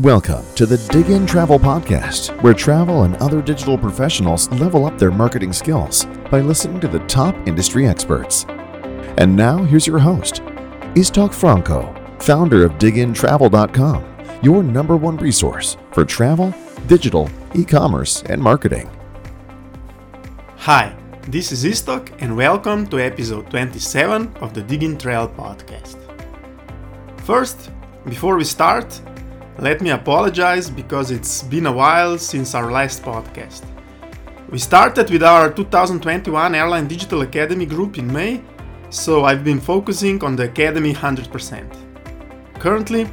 Welcome to the Dig In Travel Podcast, where travel and other digital professionals level up their marketing skills by listening to the top industry experts. And now, here's your host, Istok Franco, founder of DigInTravel.com, your number one resource for travel, digital, e commerce, and marketing. Hi, this is Istok, and welcome to episode 27 of the Dig In Travel Podcast. First, before we start, let me apologize because it's been a while since our last podcast. We started with our 2021 Airline Digital Academy group in May, so I've been focusing on the Academy 100%. Currently,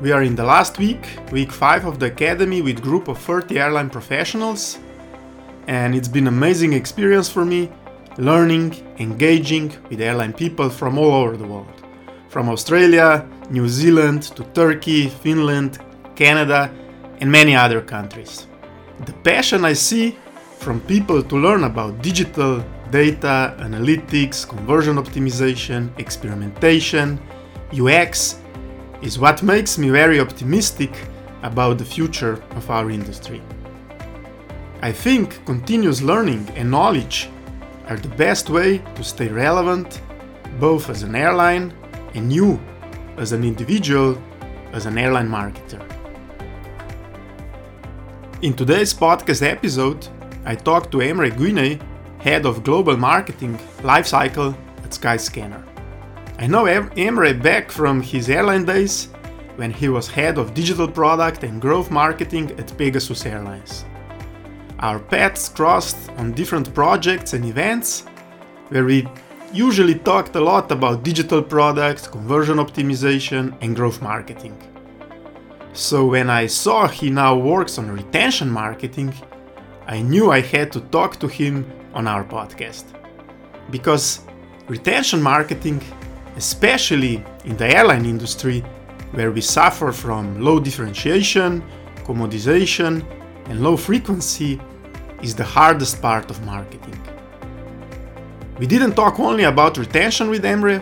we are in the last week, week 5 of the Academy with group of 30 airline professionals, and it's been amazing experience for me learning, engaging with airline people from all over the world. From Australia, New Zealand to Turkey, Finland, Canada, and many other countries. The passion I see from people to learn about digital, data, analytics, conversion optimization, experimentation, UX is what makes me very optimistic about the future of our industry. I think continuous learning and knowledge are the best way to stay relevant both as an airline and you as an individual, as an airline marketer. In today's podcast episode, I talked to Emre Güney, head of global marketing lifecycle at Skyscanner. I know Emre back from his airline days when he was head of digital product and growth marketing at Pegasus Airlines. Our paths crossed on different projects and events where we usually talked a lot about digital products, conversion optimization, and growth marketing. So when I saw he now works on retention marketing, I knew I had to talk to him on our podcast. Because retention marketing, especially in the airline industry, where we suffer from low differentiation, commoditization, and low frequency, is the hardest part of marketing. We didn't talk only about retention with Emre.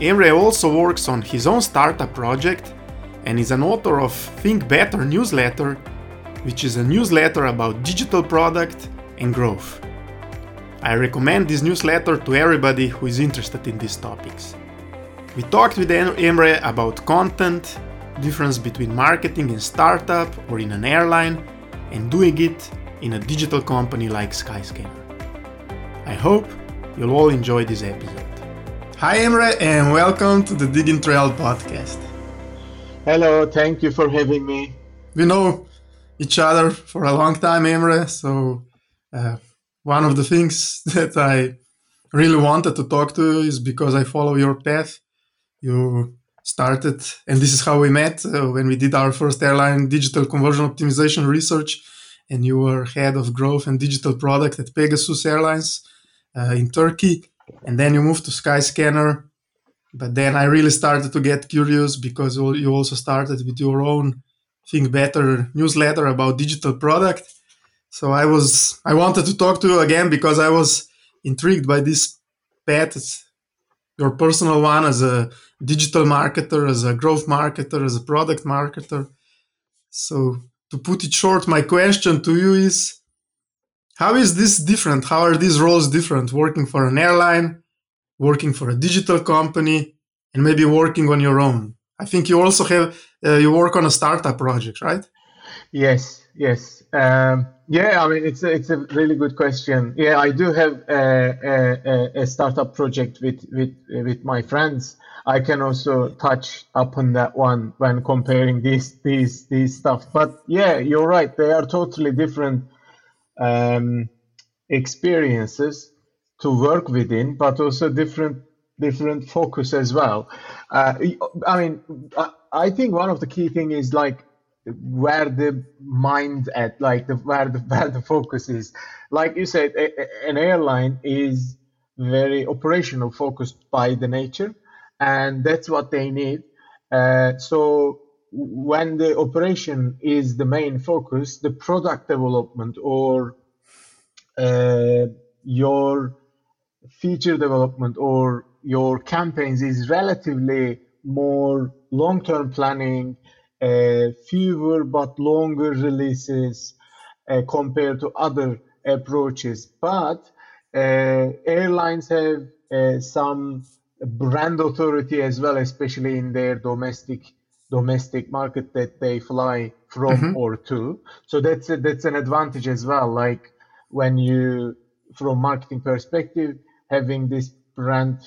Emre also works on his own startup project and is an author of Think Better newsletter, which is a newsletter about digital product and growth. I recommend this newsletter to everybody who is interested in these topics. We talked with Emre about content, difference between marketing in startup or in an airline, and doing it in a digital company like Skyscanner. I hope You'll all enjoy this episode. Hi, Emre, and welcome to the Dig In Travel podcast. Hello, thank you for having me. We know each other for a long time, Emre, so uh, one of the things that I really wanted to talk to you is because I follow your path. You started, and this is how we met uh, when we did our first airline digital conversion optimization research, and you were head of growth and digital product at Pegasus Airlines Uh, in Turkey, and then you moved to Skyscanner. But then I really started to get curious because you also started with your own Think Better newsletter about digital product. So I was I wanted to talk to you again because I was intrigued by this path, your personal one as a digital marketer, as a growth marketer, as a product marketer. So to put it short, my question to you is how is this different? How are these roles different? Working for an airline, working for a digital company, and maybe working on your own. I think you also have uh, you work on a startup project, right? Yes, yes, um, yeah. I mean, it's a, it's a really good question. Yeah, I do have a, a, a startup project with with with my friends. I can also touch upon that one when comparing these these these stuff. But yeah, you're right. They are totally different um, experiences to work within, but also different different focus as well. Uh, I mean, I, think one of the key thing is like where the mind at, like the where the where the focus is. Like you said, a, a, an airline is very operational focused by the nature, and that's what they need. Uh, so when the operation is the main focus, the product development or uh, your feature development or your campaigns is relatively more long-term planning uh, fewer but longer releases uh, compared to other approaches. But uh, airlines have uh, some brand authority as well, especially in their domestic domestic market that they fly from mm-hmm. or to. So that's a, that's an advantage as well. Like when you, from marketing perspective, having this brand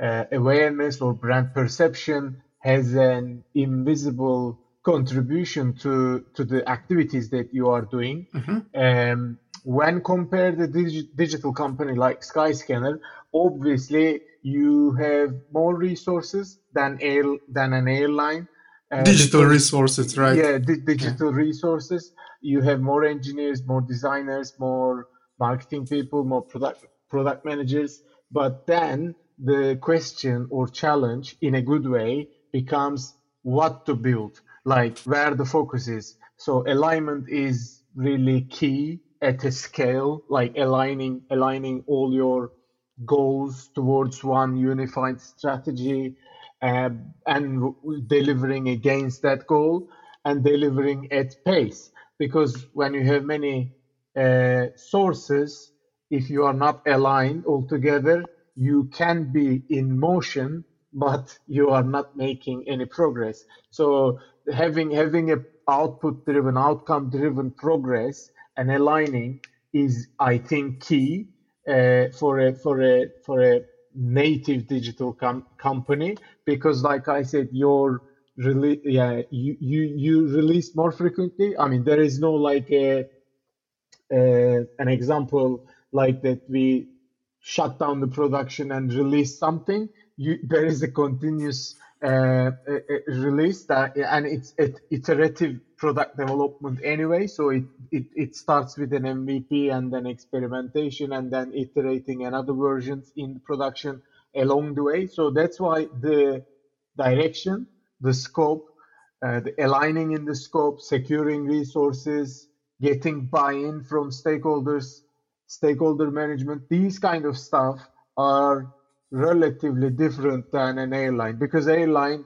uh, awareness or brand perception has an invisible contribution to to the activities that you are doing. Mm-hmm. Um, when compared to dig- digital company like Skyscanner, obviously you have more resources than air than an airline. Uh, digital resources, right? Yeah, di- digital yeah. resources. You have more engineers, more designers, more marketing people, more product product managers. But then the question or challenge, in a good way, becomes what to build, like where the focus is. So alignment is really key at a scale, like aligning aligning all your goals towards one unified strategy uh, and delivering against that goal and delivering at pace. Because when you have many uh, sources, if you are not aligned altogether, you can be in motion, but you are not making any progress. So having having a output driven, outcome driven progress and aligning is, I think, key uh, for a for a for a native digital com- company because, like I said, your release yeah you, you you release more frequently. I mean, there is no like a, uh, an example like that we shut down the production and release something. You, there is a continuous uh, release that, and it's it, iterative product development anyway. So it, it, it starts with an MVP and then experimentation and then iterating another versions in production along the way. So that's why the direction, the scope, uh, the aligning in the scope, securing resources, getting buy-in from stakeholders, stakeholder management, these kind of stuff are relatively different than an airline because airline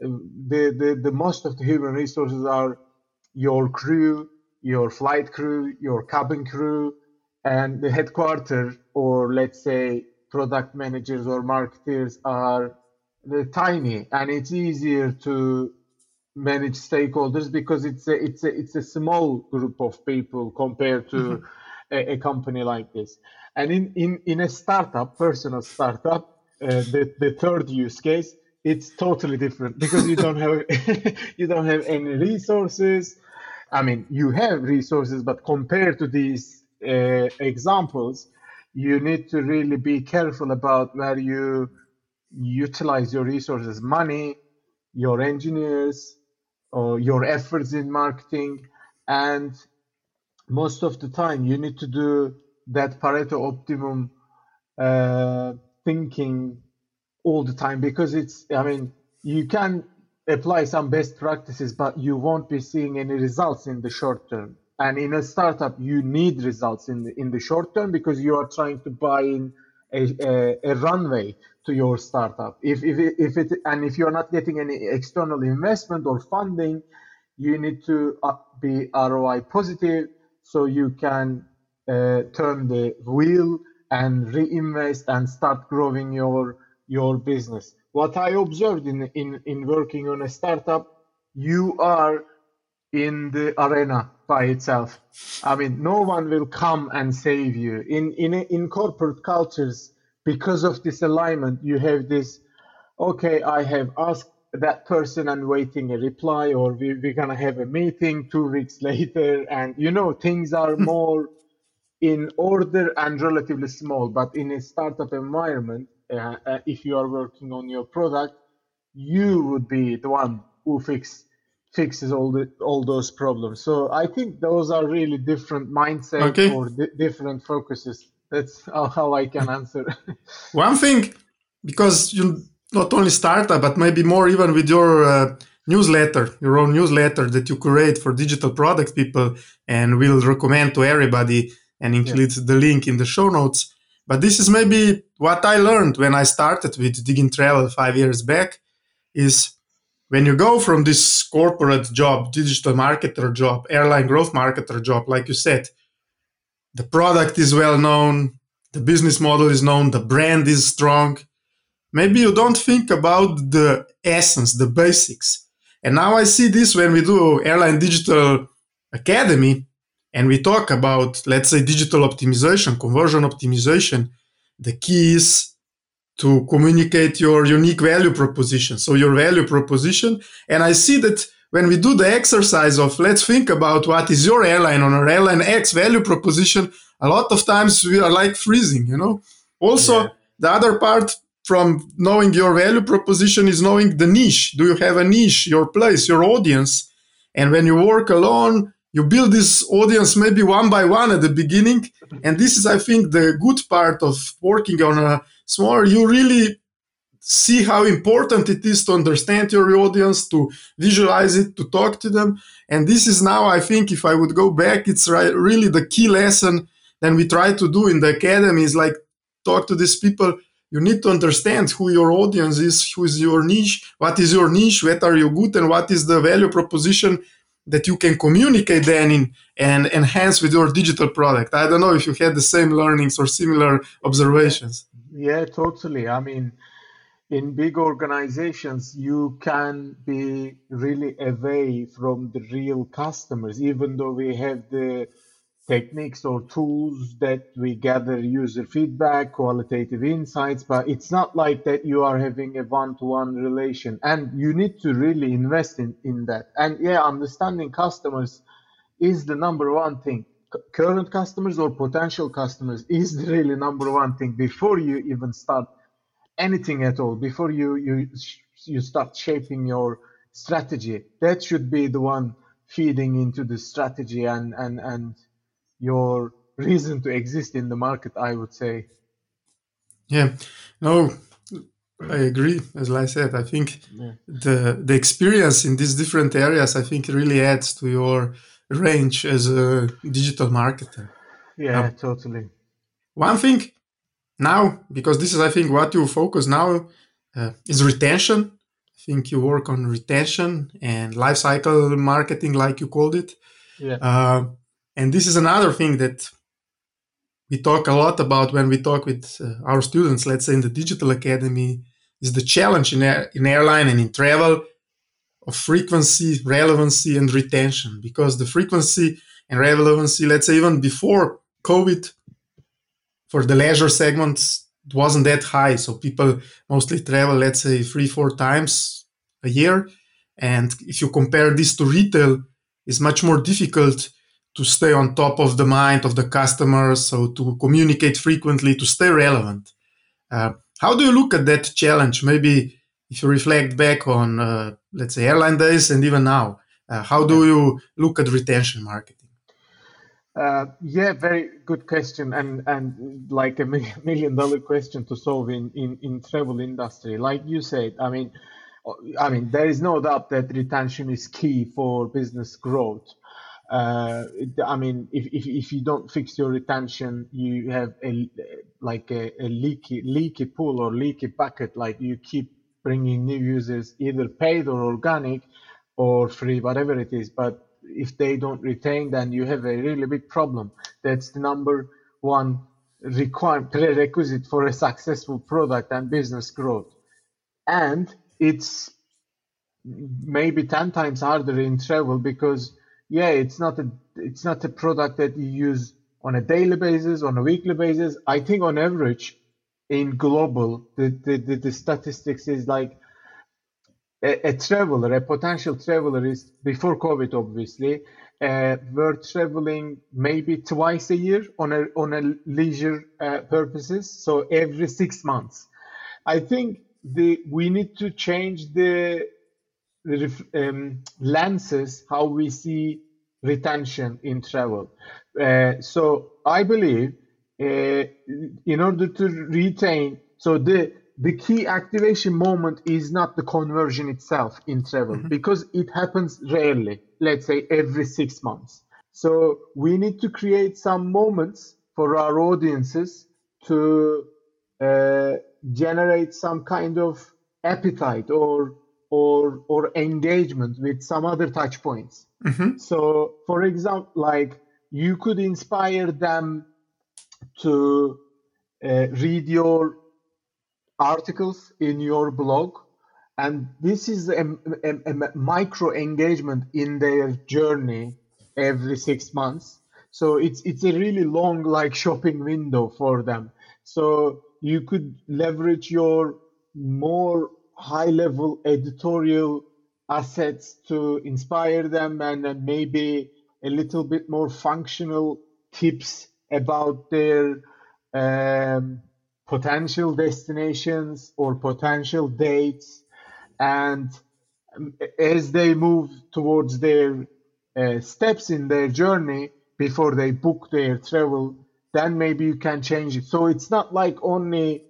the, the, the most of the human resources are your crew your flight crew your cabin crew and the headquarters or let's say product managers or marketers are tiny and it's easier to manage stakeholders because it's a it's a it's a small group of people compared to mm-hmm. a, a company like this and in, in, in a startup, personal startup, uh, the, the third use case, it's totally different because you don't have you don't have any resources. I mean, you have resources, but compared to these uh, examples, you need to really be careful about where you utilize your resources, money, your engineers, or your efforts in marketing, and most of the time you need to do that Pareto optimum uh, thinking all the time because it's, I mean, you can apply some best practices, but you won't be seeing any results in the short term. And in a startup, you need results in the, in the short term because you are trying to buy in a, a, a runway to your startup. If, if, it, if it, and if you're not getting any external investment or funding, you need to uh, be ROI positive so you can uh, turn the wheel and reinvest and start growing your your business. What I observed in in in working on a startup, you are in the arena by itself. I mean, no one will come and save you. In in in corporate cultures, because of this alignment, you have this. Okay, I have asked that person and waiting a reply, or we, we're gonna have a meeting two weeks later, and you know things are more in order and relatively small, but in a startup environment, uh, uh, if you are working on your product, you would be the one who fix fixes all the all those problems. So I think those are really different mindsets okay. or di- different focuses. That's how, how I can answer. one thing, because you not only startup, but maybe more even with your uh, newsletter, your own newsletter that you create for digital product people, and will recommend to everybody and include yeah. the link in the show notes. But this is maybe what I learned when I started with Digin Travel five years back is when you go from this corporate job, digital marketer job, airline growth marketer job, like you said, the product is well known, the business model is known, the brand is strong. Maybe you don't think about the essence, the basics. And now I see this when we do Airline Digital Academy and we talk about, let's say, digital optimization, conversion optimization. The key is to communicate your unique value proposition. So your value proposition. And I see that when we do the exercise of let's think about what is your airline on our airline X value proposition, a lot of times we are like freezing, you know. Also, yeah. the other part from knowing your value proposition is knowing the niche. Do you have a niche, your place, your audience? And when you work alone, you build this audience maybe one by one at the beginning. And this is, I think, the good part of working on a smaller. You really see how important it is to understand your audience, to visualize it, to talk to them. And this is now, I think, if I would go back, it's right, really the key lesson that we try to do in the academy is like talk to these people. You need to understand who your audience is, who is your niche, what is your niche, what are you good, and what is the value proposition that you can communicate then in and enhance with your digital product. I don't know if you had the same learnings or similar observations. Yeah, totally. I mean, in big organizations, you can be really away from the real customers, even though we have the techniques or tools that we gather user feedback, qualitative insights, but it's not like that you are having a one-to-one relation. And you need to really invest in, in that. And yeah, understanding customers is the number one thing. Current customers or potential customers is really number one thing before you even start anything at all before you you you start shaping your strategy that should be the one feeding into the strategy and and and your reason to exist in the market i would say. Yeah. No i agree. As i said i think yeah. the the experience in these different areas i think really adds to your range as a digital marketer. Yeah um, totally. One thing now because this is i think what you focus now uh, is retention. I think you work on retention and life cycle marketing like you called it. Yeah. Uh, and this is another thing that we talk a lot about when we talk with uh, our students let's say in the digital academy is the challenge in, air, in airline and in travel of frequency relevancy and retention because the frequency and relevancy let's say even before covid for the leisure segments, wasn't that high. So people mostly travel, let's say, three, four times a year. And if you compare this to retail, it's much more difficult to stay on top of the mind of the customers, so to communicate frequently, to stay relevant. Uh, how do you look at that challenge? Maybe if you reflect back on, uh, let's say, airline days and even now, uh, how do you look at retention marketing? Uh, yeah, very good question, and and like a million dollar question to solve in, in in travel industry. Like you said, I mean, I mean, there is no doubt that retention is key for business growth. Uh, I mean, if, if, if you don't fix your retention, you have a like a, a leaky leaky pool or leaky bucket. Like you keep bringing new users, either paid or organic, or free, whatever it is, but if they don't retain, then you have a really big problem. That's the number one require prerequisite for a successful product and business growth. And it's maybe 10 times harder in travel because yeah, it's not a it's not a product that you use on a daily basis, on a weekly basis. I think on average in global the, the, the, the statistics is like a, a, traveler, a potential traveler is before COVID, obviously, uh, were traveling maybe twice a year on a on a leisure uh, purposes. So every six months, I think the we need to change the, the um, lenses how we see retention in travel. Uh, so I believe uh, in order to retain, so the the key activation moment is not the conversion itself in travel mm-hmm. because it happens rarely, let's say every six months. So we need to create some moments for our audiences to uh, generate some kind of appetite or or or engagement with some other touch points. Mm-hmm. So, for example, like you could inspire them to uh, read your articles in your blog, and this is a, a, a micro engagement in their journey every six months. So it's it's a really long like shopping window for them. So you could leverage your more high level editorial assets to inspire them and then maybe a little bit more functional tips about their um, potential destinations or potential dates. And um, as they move towards their uh, steps in their journey before they book their travel then maybe you can change it. So it's not like only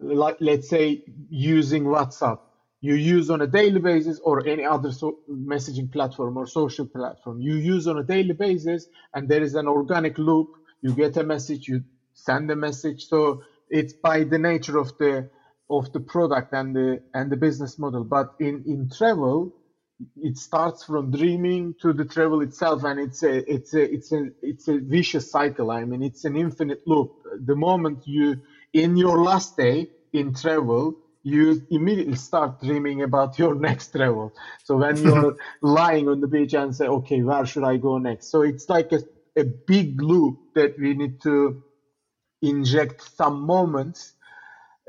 like let's say using whatsapp. You use on a daily basis or any other so messaging platform or social platform. You use on a daily basis and there is an organic loop. You get a message you send a message. So it's by the nature of the of the product and the and the business model. But in in travel it starts from dreaming to the travel itself and it's a it's a it's a it's a vicious cycle. I mean it's an infinite loop. The moment you in your last day in travel you immediately start dreaming about your next travel. So when you're lying on the beach and say okay where should i go next? So it's like a, a big loop that we need to inject some moments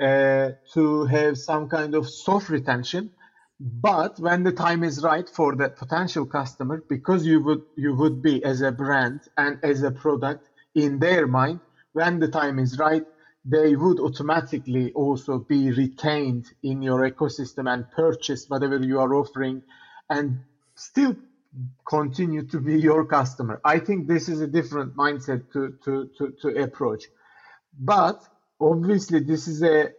uh, to have some kind of soft retention. But when the time is right for that potential customer because you would you would be as a brand and as a product in their mind when the time is right they would automatically also be retained in your ecosystem and purchase whatever you are offering and still continue to be your customer i think this is a different mindset to to to, to approach but obviously this is a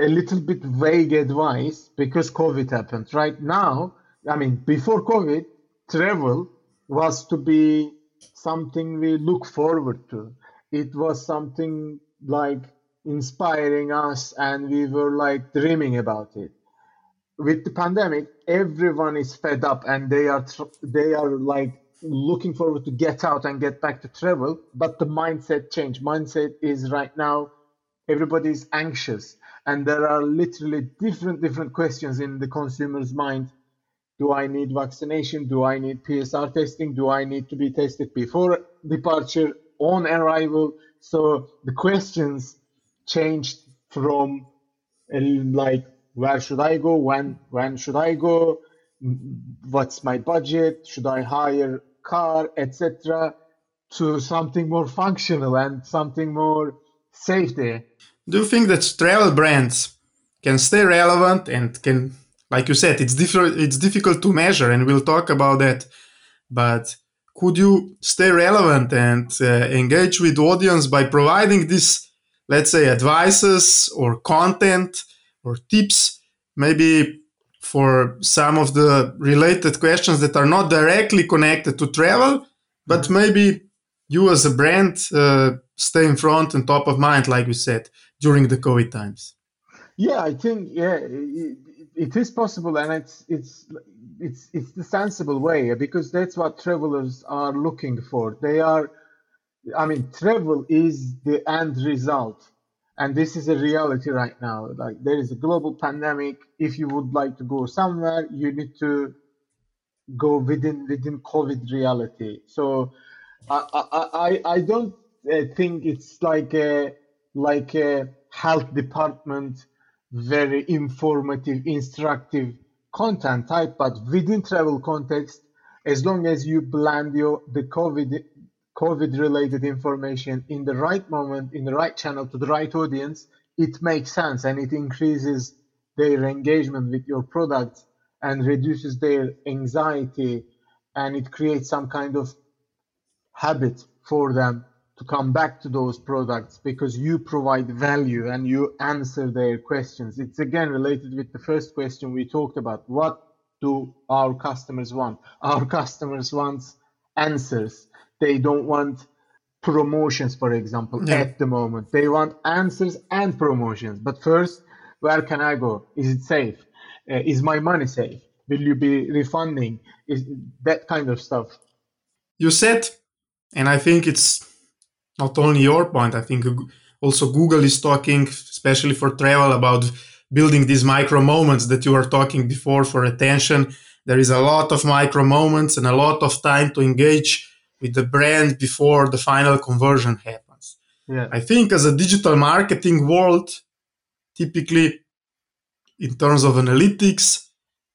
a little bit vague advice because COVID happened. Right now, I mean, before COVID, travel was to be something we look forward to. It was something like inspiring us, and we were like dreaming about it. With the pandemic, everyone is fed up, and they are they are like looking forward to get out and get back to travel. But the mindset change. Mindset is right now everybody is anxious and there are literally different different questions in the consumer's mind do i need vaccination do i need pcr testing do i need to be tested before departure on arrival so the questions changed from like where should i go? When when should i go? What's my budget? Should i hire car etc to something more functional and something more safety? Do you think that travel brands can stay relevant and can like you said it's different it's difficult to measure and we'll talk about that but could you stay relevant and uh, engage with audience by providing this let's say advices or content or tips maybe for some of the related questions that are not directly connected to travel but mm-hmm. maybe you as a brand uh, stay in front and top of mind like you said during the COVID times? Yeah, I think yeah, it, it is possible, and it's it's it's it's the sensible way because that's what travelers are looking for. They are, I mean, travel is the end result, and this is a reality right now. Like there is a global pandemic. If you would like to go somewhere, you need to go within within COVID reality. So I I I, don't uh, think it's like a like a health department, very informative, instructive content type, but within travel context, as long as you blend your the COVID COVID related information in the right moment, in the right channel to the right audience, it makes sense and it increases their engagement with your product and reduces their anxiety and it creates some kind of habit for them to come back to those products because you provide value and you answer their questions. It's again related with the first question we talked about. What do our customers want? Our customers want answers. They don't want promotions, for example, yeah. at the moment. They want answers and promotions. But first, where can I go? Is it safe? uh, is my money safe? Will you be refunding? Is that kind of stuff? You said, and I think it's not only your point. I think also Google is talking, especially for travel, about building these micro moments that you were talking before for attention. There is a lot of micro moments and a lot of time to engage with the brand before the final conversion happens. Yeah. I think as a digital marketing world, typically in terms of analytics,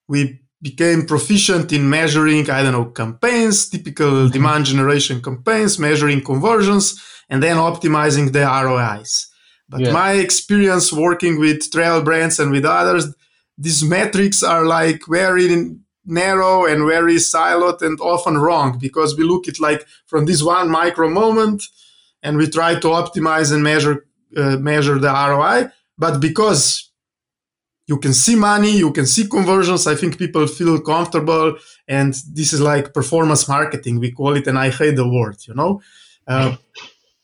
we became proficient in measuring, I don't know, campaigns, typical mm-hmm. demand generation campaigns, measuring conversions, and then optimizing the ROIs. But yeah. my experience working with trail brands and with others, these metrics are like very narrow and very siloed and often wrong because we look at like from this one micro moment and we try to optimize and measure uh, measure the ROI. But because you can see money, you can see conversions, I think people feel comfortable. And this is like performance marketing. We call it, and I hate the word, you know. Uh,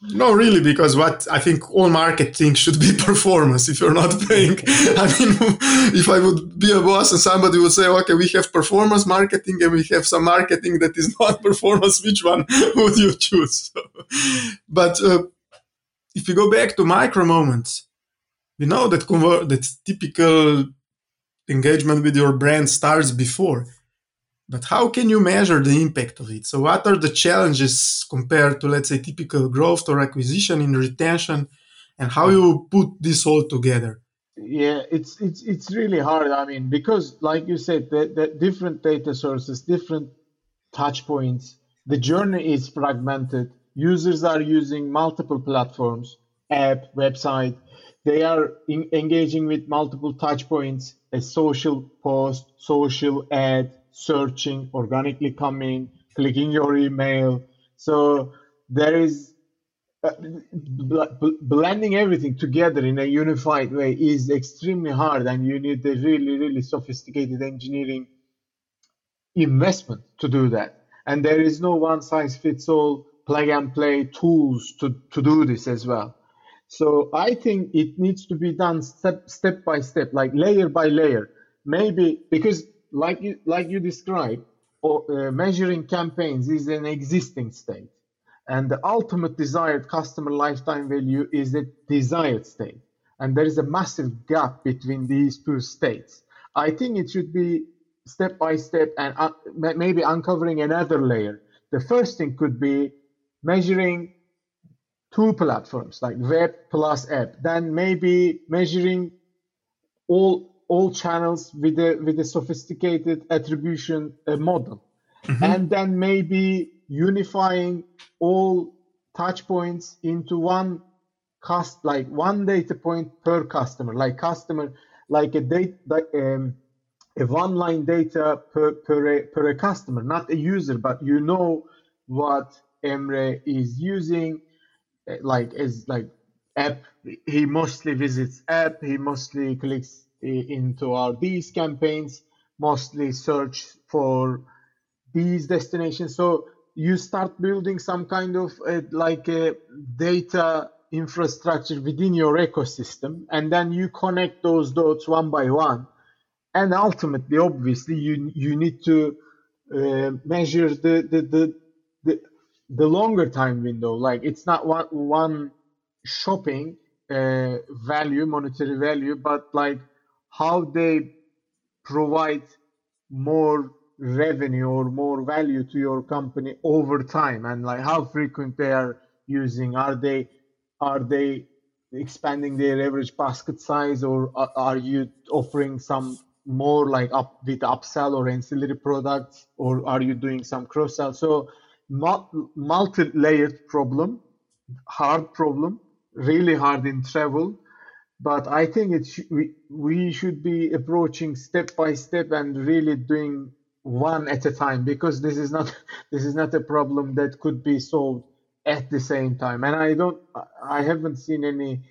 no, really, because what I think all marketing should be performance. If you're not paying, I mean, if I would be a boss and somebody would say, okay, we have performance marketing and we have some marketing that is not performance, which one would you choose? but uh, if you go back to micro moments, we know that that typical engagement with your brand starts before but how can you measure the impact of it? So, what are the challenges compared to, let's say, typical growth or acquisition in retention, and how you put this all together? Yeah, it's it's it's really hard. I mean, because like you said, the, the different data sources, different touch points, the journey is fragmented. Users are using multiple platforms, app, website. They are in, engaging with multiple touch points, a social post, social ad, searching, organically coming, clicking your email. So there is uh, blending everything together in a unified way is extremely hard, and you need a really, really sophisticated engineering investment to do that. And there is no one size fits all plug and play tools to, to do this as well. So I think it needs to be done step step by step, like layer by layer. Maybe because like you like you described, or, uh, measuring campaigns is an existing state, and the ultimate desired customer lifetime value is a desired state, and there is a massive gap between these two states. I think it should be step by step and uh, maybe uncovering another layer. The first thing could be measuring two platforms like web plus app, then maybe measuring all all channels with a with a sophisticated attribution uh, model, mm-hmm. and then maybe unifying all touch points into one cost like one data point per customer, like customer like a date um, a one line data per per a, per a customer, not a user, but you know what Emre is using, uh, like is like app. He mostly visits app. He mostly clicks into our these campaigns mostly search for these destinations. So you start building some kind of uh, like a data infrastructure within your ecosystem and then you connect those dots one by one. And ultimately obviously you you need to uh, measure the, the the, the the longer time window. Like it's not one one shopping uh, value monetary value but like how they provide more revenue or more value to your company over time and like how frequent they are using. Are they are they expanding their average basket size or are you offering some more like up with upsell or ancillary products or are you doing some cross sell so multi-layered problem hard problem really hard in travel but I think it's we, we should be approaching step by step and really doing one at a time because this is not this is not a problem that could be solved at the same time. And I don't I haven't seen any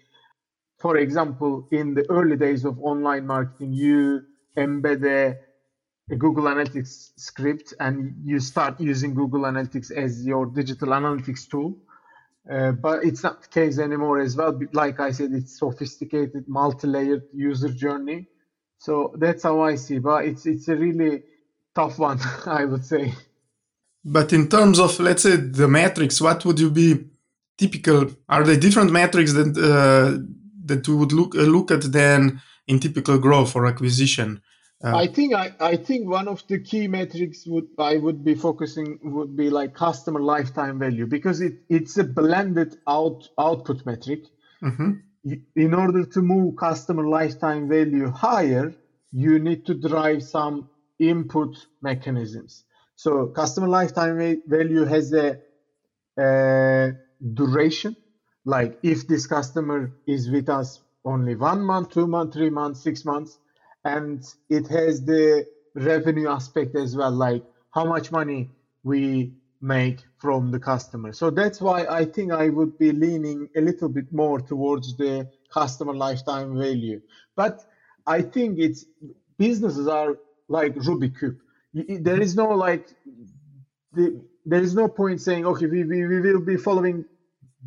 for example in the early days of online marketing you embed a, a Google Analytics script and you start using Google Analytics as your digital analytics tool uh, but it's not the case anymore as well. Like I said, it's sophisticated, multi-layered user journey. So that's how I see. But it's it's a really tough one, I would say. But in terms of let's say the metrics, what would you be typical? Are they different metrics that uh, that we would look uh, look at than in typical growth or acquisition? Uh, I think I, I think one of the key metrics would I would be focusing would be like customer lifetime value because it, it's a blended out output metric. Mm-hmm. In order to move customer lifetime value higher, you need to drive some input mechanisms. So customer lifetime value has a, a duration. Like if this customer is with us only one month, two months, three months, six months, and it has the revenue aspect as well, like how much money we make from the customer. So that's why I think I would be leaning a little bit more towards the customer lifetime value. But I think it's businesses are like Rubik cube. There is no like the, there is no point saying okay we, we, we will be following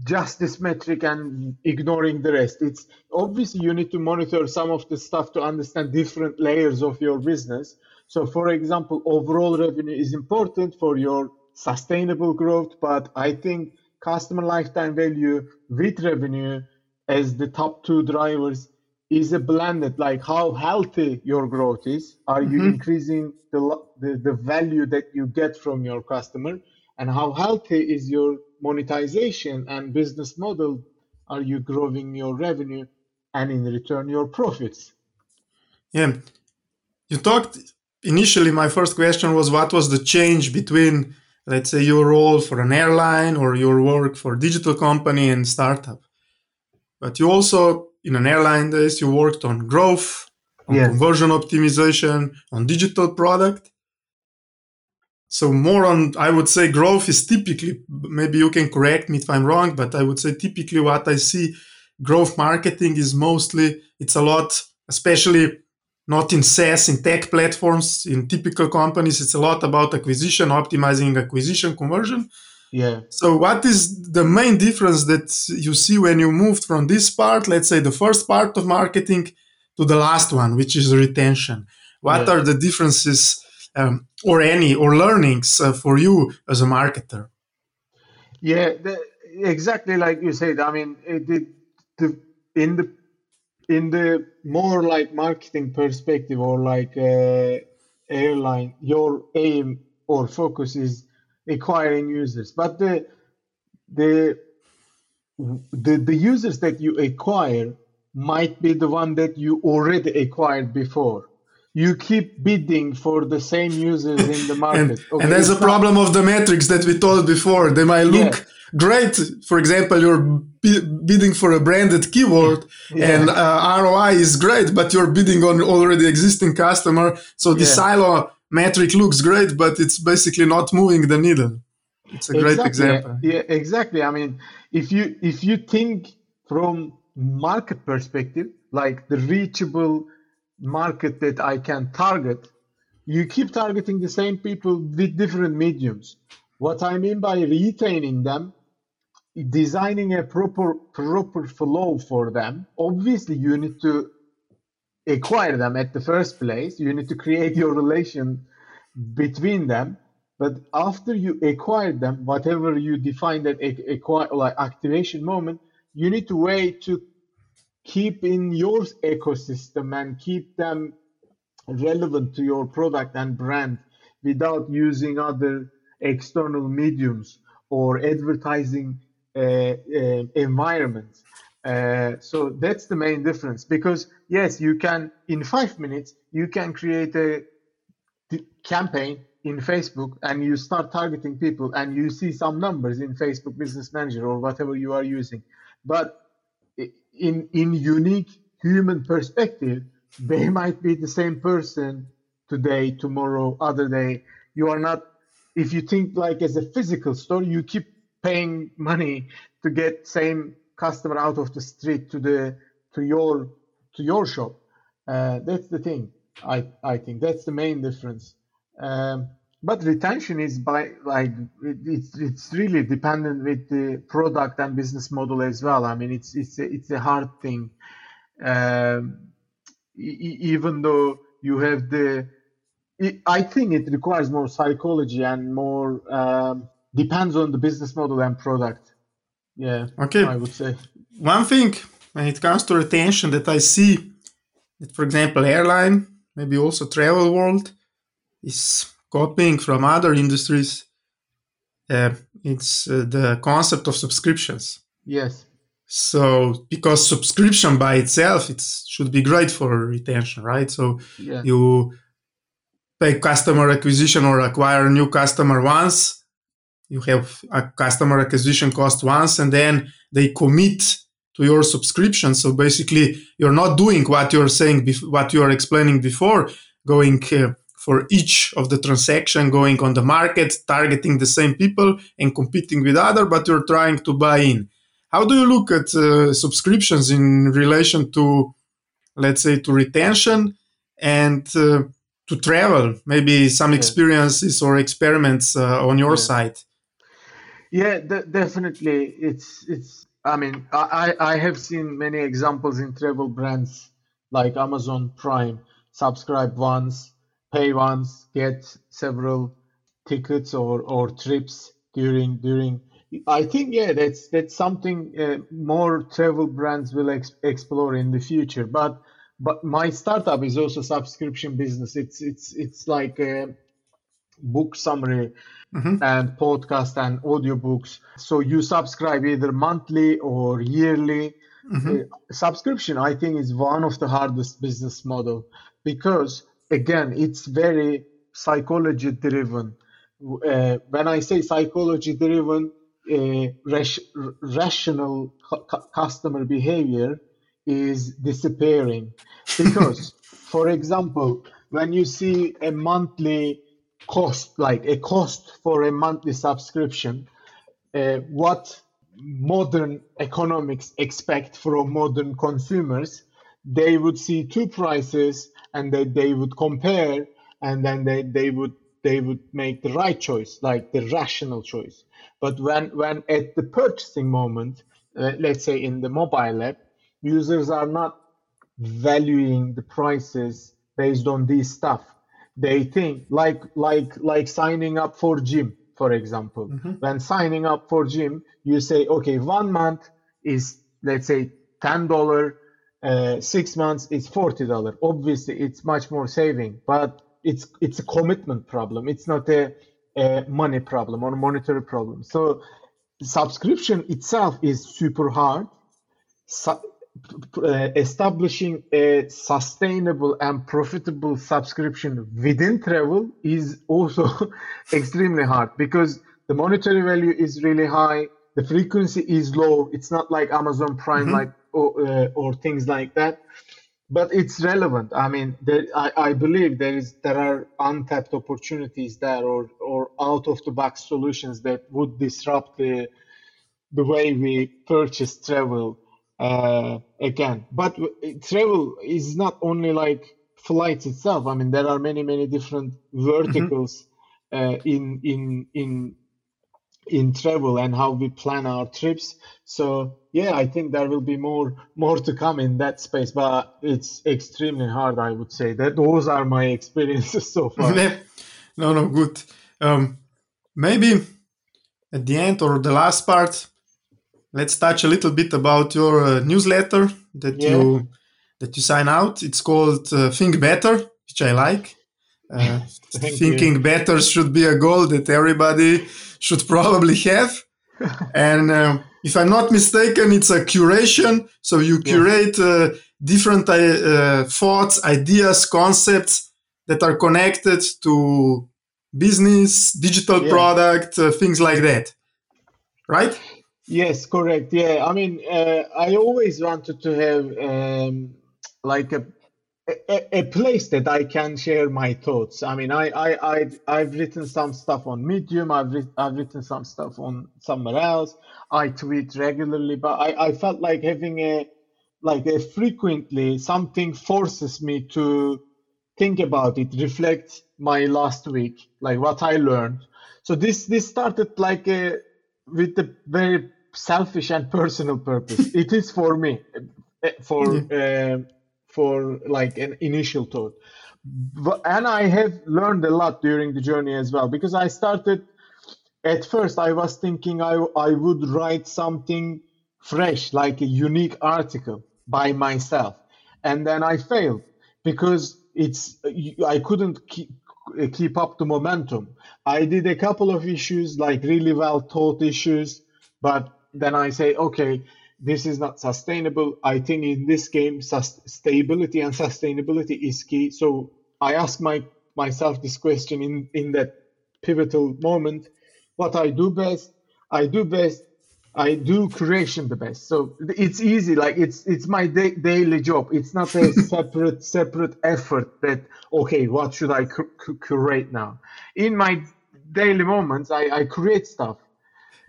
just this metric and ignoring the rest. It's obviously you need to monitor some of the stuff to understand different layers of your business. So, for example, overall revenue is important for your sustainable growth, but I think customer lifetime value with revenue as the top two drivers is a blended like how healthy your growth is are mm-hmm. you increasing the, the the value that you get from your customer and how healthy is your monetization and business model are you growing your revenue and in return your profits? Yeah. You talked initially my first question was what was the change between let's say your role for an airline or your work for a digital company and startup? But you also in an airline days you worked on growth on yes. conversion optimization on digital product so more on, I would say growth is typically, maybe you can correct me if I'm wrong, but I would say typically what I see growth marketing is mostly, it's a lot, especially not in SaaS, in tech platforms, in typical companies, it's a lot about acquisition, optimizing acquisition conversion. Yeah. So what is the main difference that you see when you moved from this part, let's say the first part of marketing to the last one, which is retention? What yeah. are the differences um, or any or learnings uh, for you as a marketer? Yeah the, exactly like you said. I mean it, the, the, in the in the more like marketing perspective or like uh, airline your aim or focus is acquiring users. But the the the, the users that you acquire might be the one that you already acquired before you keep bidding for the same users in the market. and, okay, and that's a problem of the metrics that we told before. They might look yeah. great. For example, you're bidding for a branded keyword yeah. and uh, ROI is great, but you're bidding on already existing customer. So the yeah. silo metric looks great, but it's basically not moving the needle. It's a great example. Yeah, exactly. I mean, if you if you think from market perspective, like the reachable market that I can target, you keep targeting the same people with different mediums. What I mean by retaining them, designing a proper proper flow for them. Obviously, you need to acquire them at the first place. You need to create your relation between them. But after you acquire them, whatever you define that acquire like activation moment, you need to wait to keep in your ecosystem and keep them relevant to your product and brand without using other external mediums or advertising uh, uh, environments. Uh, so that's the main difference because yes, you can in five minutes you can create a campaign in Facebook and you start targeting people and you see some numbers in Facebook Business Manager or whatever you are using, but in in unique human perspective, they might be the same person today, tomorrow, other day. You are not. If you think like as a physical store, you keep paying money to get same customer out of the street to the to your to your shop. Uh, that's the thing. I I think that's the main difference. Um, but retention is by like it's it's really dependent with the product and business model as well. I mean it's it's a, it's a hard thing. Um, e- even though you have the it, i think it requires more psychology and more um, depends on the business model and product. Yeah Okay. i would say. One thing when it comes to retention that I see that, for example, airline, maybe also travel world, is copying from other industries. Uh, it's uh, the concept of subscriptions. yes So, because subscription by itself, it should be great for retention, right? So, yeah you pay customer acquisition or acquire a new customer once you have a customer acquisition cost once and then they commit to your subscription so basically you're not doing what you're saying bef- what you are explaining before going uh, for each of the transaction going on the market targeting the same people and competing with other but you're trying to buy in how do you look at uh, subscriptions in relation to let's say to retention and uh, to travel maybe some experiences or experiments uh, on your Yeah. side Yeah, de- definitely. It's it's. I mean, I I I have seen many examples in travel brands like Amazon Prime. Subscribe once, pay once, get several tickets or or trips during during. I think yeah, that's that's something uh, more travel brands will ex- explore in the future. But but my startup is also subscription business. It's it's it's like a book summary Mhm. and podcast and audiobooks. So you subscribe either monthly or yearly. Mhm. Uh, subscription, I think, is one of the hardest business model because again, it's very psychology driven. Uh, when I say psychology driven, uh, rational cu- customer behavior is disappearing because, for example, when you see a monthly cost, like a cost for a monthly subscription, uh, what modern economics expect from modern consumers, they would see two prices and they, they would compare and then they, they would they would make the right choice, like the rational choice. But when when at the purchasing moment, uh, let's say in the mobile app, users are not valuing the prices based on this stuff. They think like like like signing up for gym for example. When signing up for gym you say okay one month is let's say ten dollar uh, six months is forty dollar obviously it's much more saving but it's it's a commitment problem. It's not a, a money problem or monetary problem. So subscription itself is super hard. Su- uh, establishing a sustainable and profitable subscription within travel is also extremely hard because the monetary value is really high the frequency is low. It's not like amazon prime like or, uh, or things like that. But it's relevant. I mean there, I, I believe there is there are untapped opportunities there or or out of the box solutions that would disrupt the the way we purchase travel uh, again. But travel is not only like flights itself. I mean, there are many, many different verticals uh, in in in in travel and how we plan our trips. So yeah, I think there will be more more to come in that space. But it's extremely hard, I would say. That those are my experiences so far. No, no, good. Um, maybe at the end or the last part, let's touch a little bit about your uh, newsletter that Yeah. you that you sign out. It's called uh, Think Better, which I like. Uh, thinking better should be a goal that everybody should probably have. and um, if I'm not mistaken, it's a curation. So you Yeah. curate uh, different uh, uh, thoughts, ideas, concepts that are connected to business, digital Yeah. product, uh, things like that. Right? Yes, correct. Yeah, I mean, uh, I always wanted to have um, like a, a a place that I can share my thoughts. I mean, I I I I've written some stuff on Medium. I've I've written some stuff on somewhere else. I tweet regularly, but I I felt like having a like a frequently something forces me to think about it, reflect my last week, like what I learned. So this this started like a with a very selfish and personal purpose. it is for me, eh, for uh, for like an initial thought. But, and I have learned a lot during the journey as well because I started at first I was thinking I I would write something fresh like a unique article by myself and then I failed because it's I couldn't keep keep up the momentum. I did a couple of issues like really well taught issues, but then I say okay this is not sustainable. I think in this game, stability and sustainability is key. So I ask my myself this question in in that pivotal moment. What I do best, I do best. I do creation the best. So it's easy. Like it's it's my da- daily job. It's not a separate separate effort that okay, what should I curate now? In my daily moments, I, I create stuff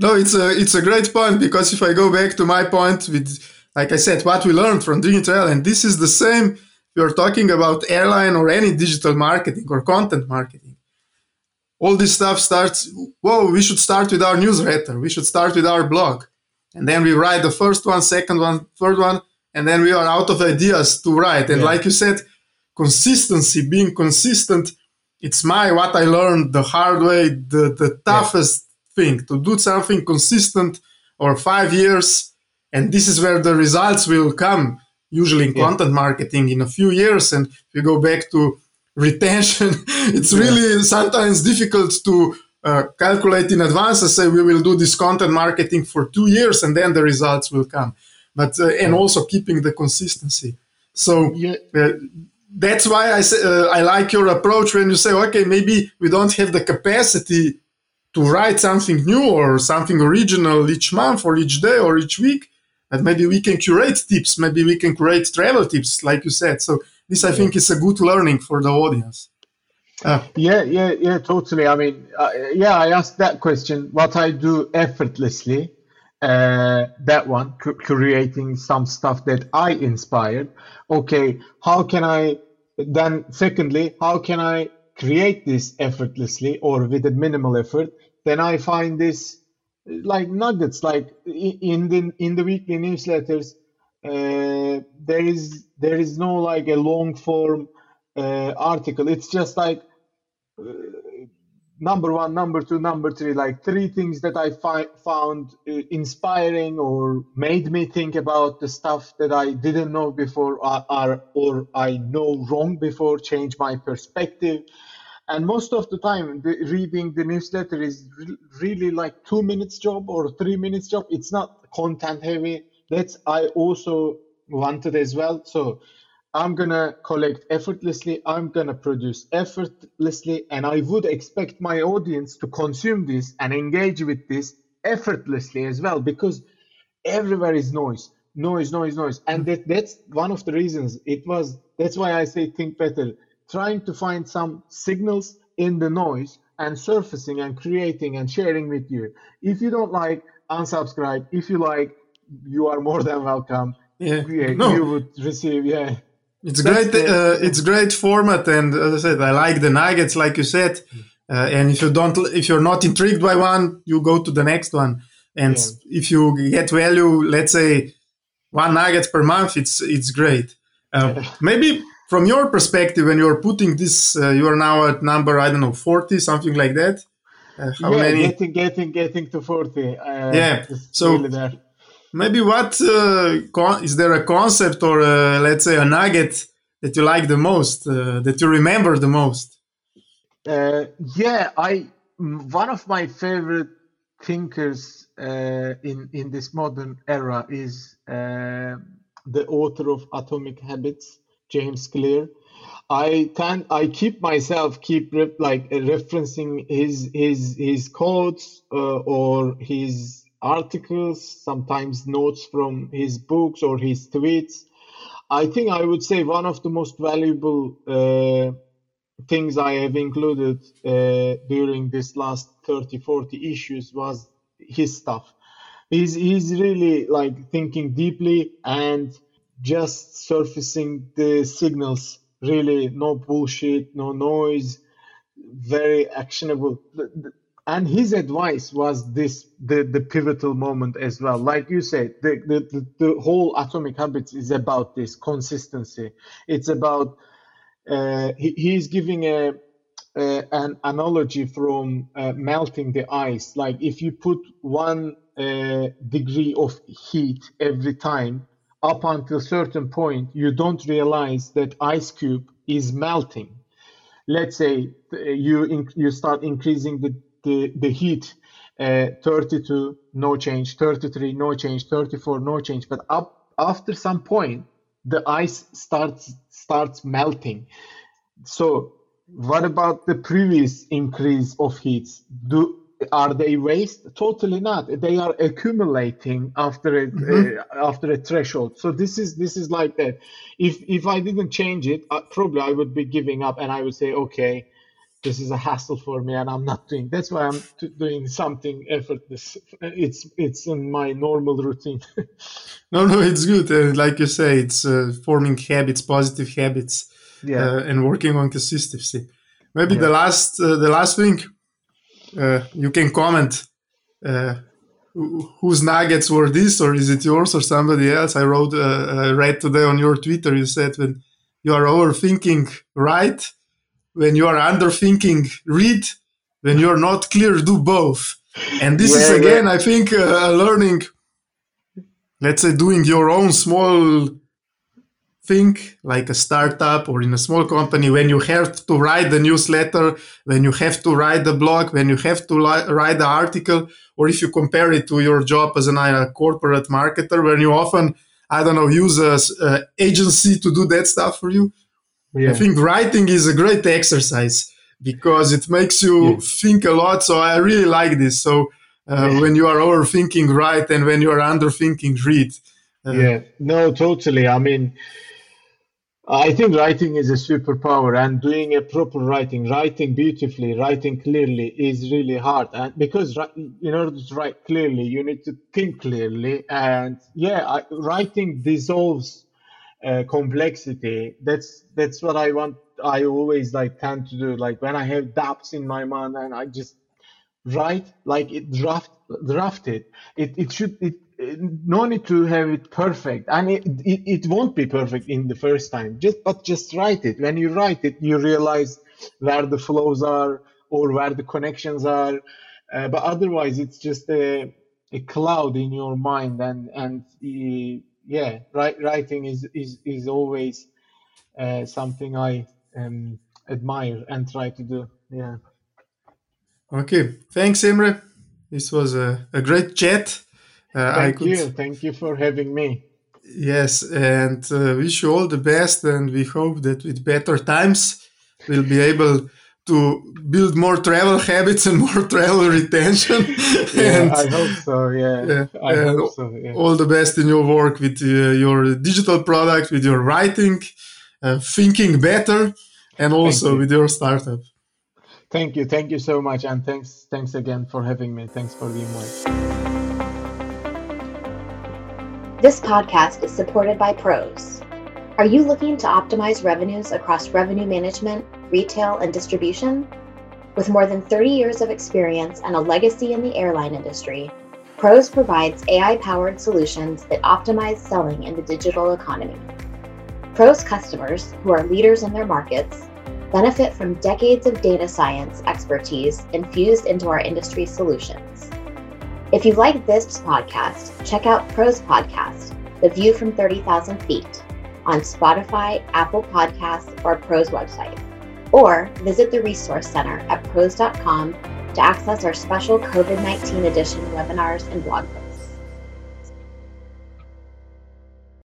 no, it's a it's a great point because if I go back to my point with, like I said, what we learned from digital, and this is the same. You're talking about airline or any digital marketing or content marketing. All this stuff starts. Whoa, we should start with our newsletter. We should start with our blog, and then we write the first one, second one, third one, and then we are out of ideas to write. And yeah. like you said, consistency, being consistent. It's my what I learned the hard way, the the toughest thing to do something consistent or five years and this is where the results will come usually in yeah. content marketing in a few years and if you go back to retention it's yeah. really sometimes difficult to uh, calculate in advance and say we will do this content marketing for two years and then the results will come but uh, and also keeping the consistency so yeah. uh, that's why I say, uh, I like your approach when you say okay maybe we don't have the capacity to write something new or something original each month or each day or each week and maybe we can curate tips maybe we can create travel tips like you said. So this i think is a good learning for the audience. Uh, yeah yeah yeah totally. I mean uh, yeah i asked that question what i do effortlessly uh, that one creating some stuff that i inspired. Okay how can i then secondly how can i create this effortlessly or with a minimal effort then I find this like nuggets. Like in the in the weekly newsletters, uh, there is there is no like a long form uh, article. It's just like uh, number one, number two, number three, like three things that I fi- found uh, inspiring or made me think about the stuff that I didn't know before, or, or, or I know wrong before, change my perspective. And most of the time the, reading the newsletter is re- really like two minutes job or three minutes job. It's not content heavy. That's i also wanted as well. So i'm gonna collect effortlessly i'm gonna produce effortlessly and i would expect my audience to consume this and engage with this effortlessly as well because everywhere is noise noise noise noise and mm-hmm. that, that's one of the reasons it was that's why i say think better trying to find some signals in the noise and surfacing and creating and sharing with you. If you don't like, unsubscribe. If you like, you are more than welcome. Yeah, no. you would receive. Yeah, it's That's great. Uh, it's great format, and as I said, I like the nuggets, like you said. Uh, and if you don't, if you're not intrigued by one, you go to the next one. And yeah. if you get value, let's say one nugget per month, it's it's great. Uh, maybe from your perspective, when you're putting this, uh, you are now at number I don't know forty, something like that. Uh, how yeah, many? Getting, getting, getting to forty. Uh, yeah. So really maybe what uh, con- is there a concept or uh, let's say a nugget that you like the most, uh, that you remember the most? yeah, I one of my favorite thinkers in in this modern era is the author of Atomic Habits James Clear. I can I keep myself keep re- like referencing his his his quotes uh, or his articles, sometimes notes from his books or his tweets. I think I would say one of the most valuable uh, things I have included uh, during this last 30, 40 issues was his stuff. He's he's really like thinking deeply and just surfacing the signals really no bullshit no noise very actionable and his advice was this the, the pivotal moment as well. Like you said the, the, the, whole atomic habits is about this consistency. It's about uh, he, he's giving a, a, an analogy from uh, melting the ice. Like if you put one uh, degree of heat every time up until certain point you don't realize that ice cube is melting. Let's say uh, you you start increasing the the, the heat uh, 32 no change 33 no change 34 no change. But up after some point the ice starts starts melting. So what about the previous increase of heats do are they waste? Totally not. They are accumulating after a mm-hmm. uh, after a threshold. So this is this is like that. If if i didn't change it uh, probably i would be giving up and i would say okay this is a hassle for me and i'm not doing that's why i'm t- doing something effortless. It's it's in my normal routine. No no it's good. Uh, like you say it's uh, forming habits positive habits yeah. Uh, and working on consistency. Maybe yeah. the last uh, the last thing uh, you can comment uh, whose nuggets were this or is it yours or somebody else? I wrote i read today on your twitter you said when you are overthinking right when you are underthinking, read. When you're not clear, do both. And this yeah, is again, yeah. I think, uh, learning. Let's say doing your own small thing, like a startup or in a small company. When you have to write the newsletter, when you have to write the blog, when you have to li- write the article, or if you compare it to your job as an, a corporate marketer, when you often, I don't know, use a, a agency to do that stuff for you yeah. I think writing is a great exercise because it makes you yeah. think a lot. So I really like this. So uh, yeah. when you are overthinking, write, and when you are underthinking, read. Uh, yeah, no, totally. I mean, I think writing is a superpower, and doing a proper writing, writing beautifully, writing clearly is really hard. And because in order to write clearly, you need to think clearly. And yeah, I, writing dissolves uh, complexity. That's that's what I want. I always like tend to do. Like when I have doubts in my mind, and I just write like it draft draft it. It it should it, it no need to have it perfect, and it, it it won't be perfect in the first time. Just but just write it. When you write it, you realize where the flows are or where the connections are. Uh, but otherwise, it's just a a cloud in your mind, and and. Uh, yeah, write, writing is is is always uh, something I um, admire and try to do. Yeah. Okay, thanks, Emre. This was a, a great chat. Uh, Thank could... you. Thank you for having me. Yes, and uh, wish you all the best. And we hope that with better times, we'll be able to build more travel habits and more travel retention. yeah, and, I hope so. Yeah, yeah I hope so. Yeah. All the best in your work with uh, your digital product, with your writing, uh, thinking better, and also with your startup. Thank you, thank you so much, and thanks, thanks again for having me. Thanks for the invite. This podcast is supported by Pros. Are you looking to optimize revenues across revenue management? Retail, and distribution? With more than 30 years of experience and a legacy in the airline industry, Pros provides AI powered solutions that optimize selling in the digital economy. Pros customers, who are leaders in their markets, benefit from decades of data science expertise infused into our industry solutions. If you like this podcast, check out Pros Podcast, The View from 30,000 Feet, on Spotify, Apple Podcasts, or Pros website or visit the Resource Center at pros.com to access our special COVID 19 edition webinars and blog posts.